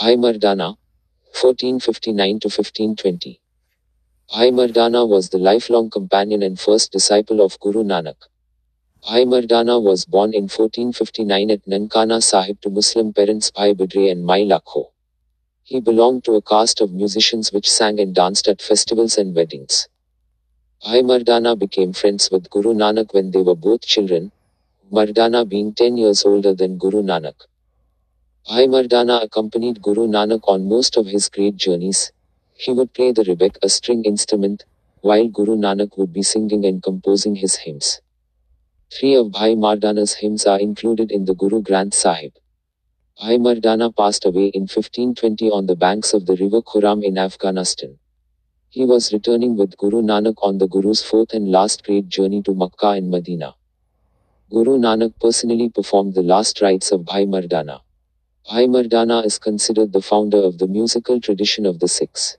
Bhai Mardana, 1459 to 1520. Bhai Mardana was the lifelong companion and first disciple of Guru Nanak. Bhai Mardana was born in 1459 at Nankana Sahib to Muslim parents Bhai Bidre and Mai Lakho. He belonged to a caste of musicians which sang and danced at festivals and weddings. Bhai Mardana became friends with Guru Nanak when they were both children, Mardana being 10 years older than Guru Nanak. Bhai Mardana accompanied Guru Nanak on most of his great journeys. He would play the rebeck, a string instrument, while Guru Nanak would be singing and composing his hymns. Three of Bhai Mardana's hymns are included in the Guru Granth Sahib. Bhai Mardana passed away in 1520 on the banks of the river Khuram in Afghanistan. He was returning with Guru Nanak on the Guru's fourth and last great journey to Makkah and Medina. Guru Nanak personally performed the last rites of Bhai Mardana. Mardana is considered the founder of the musical tradition of the Sikhs.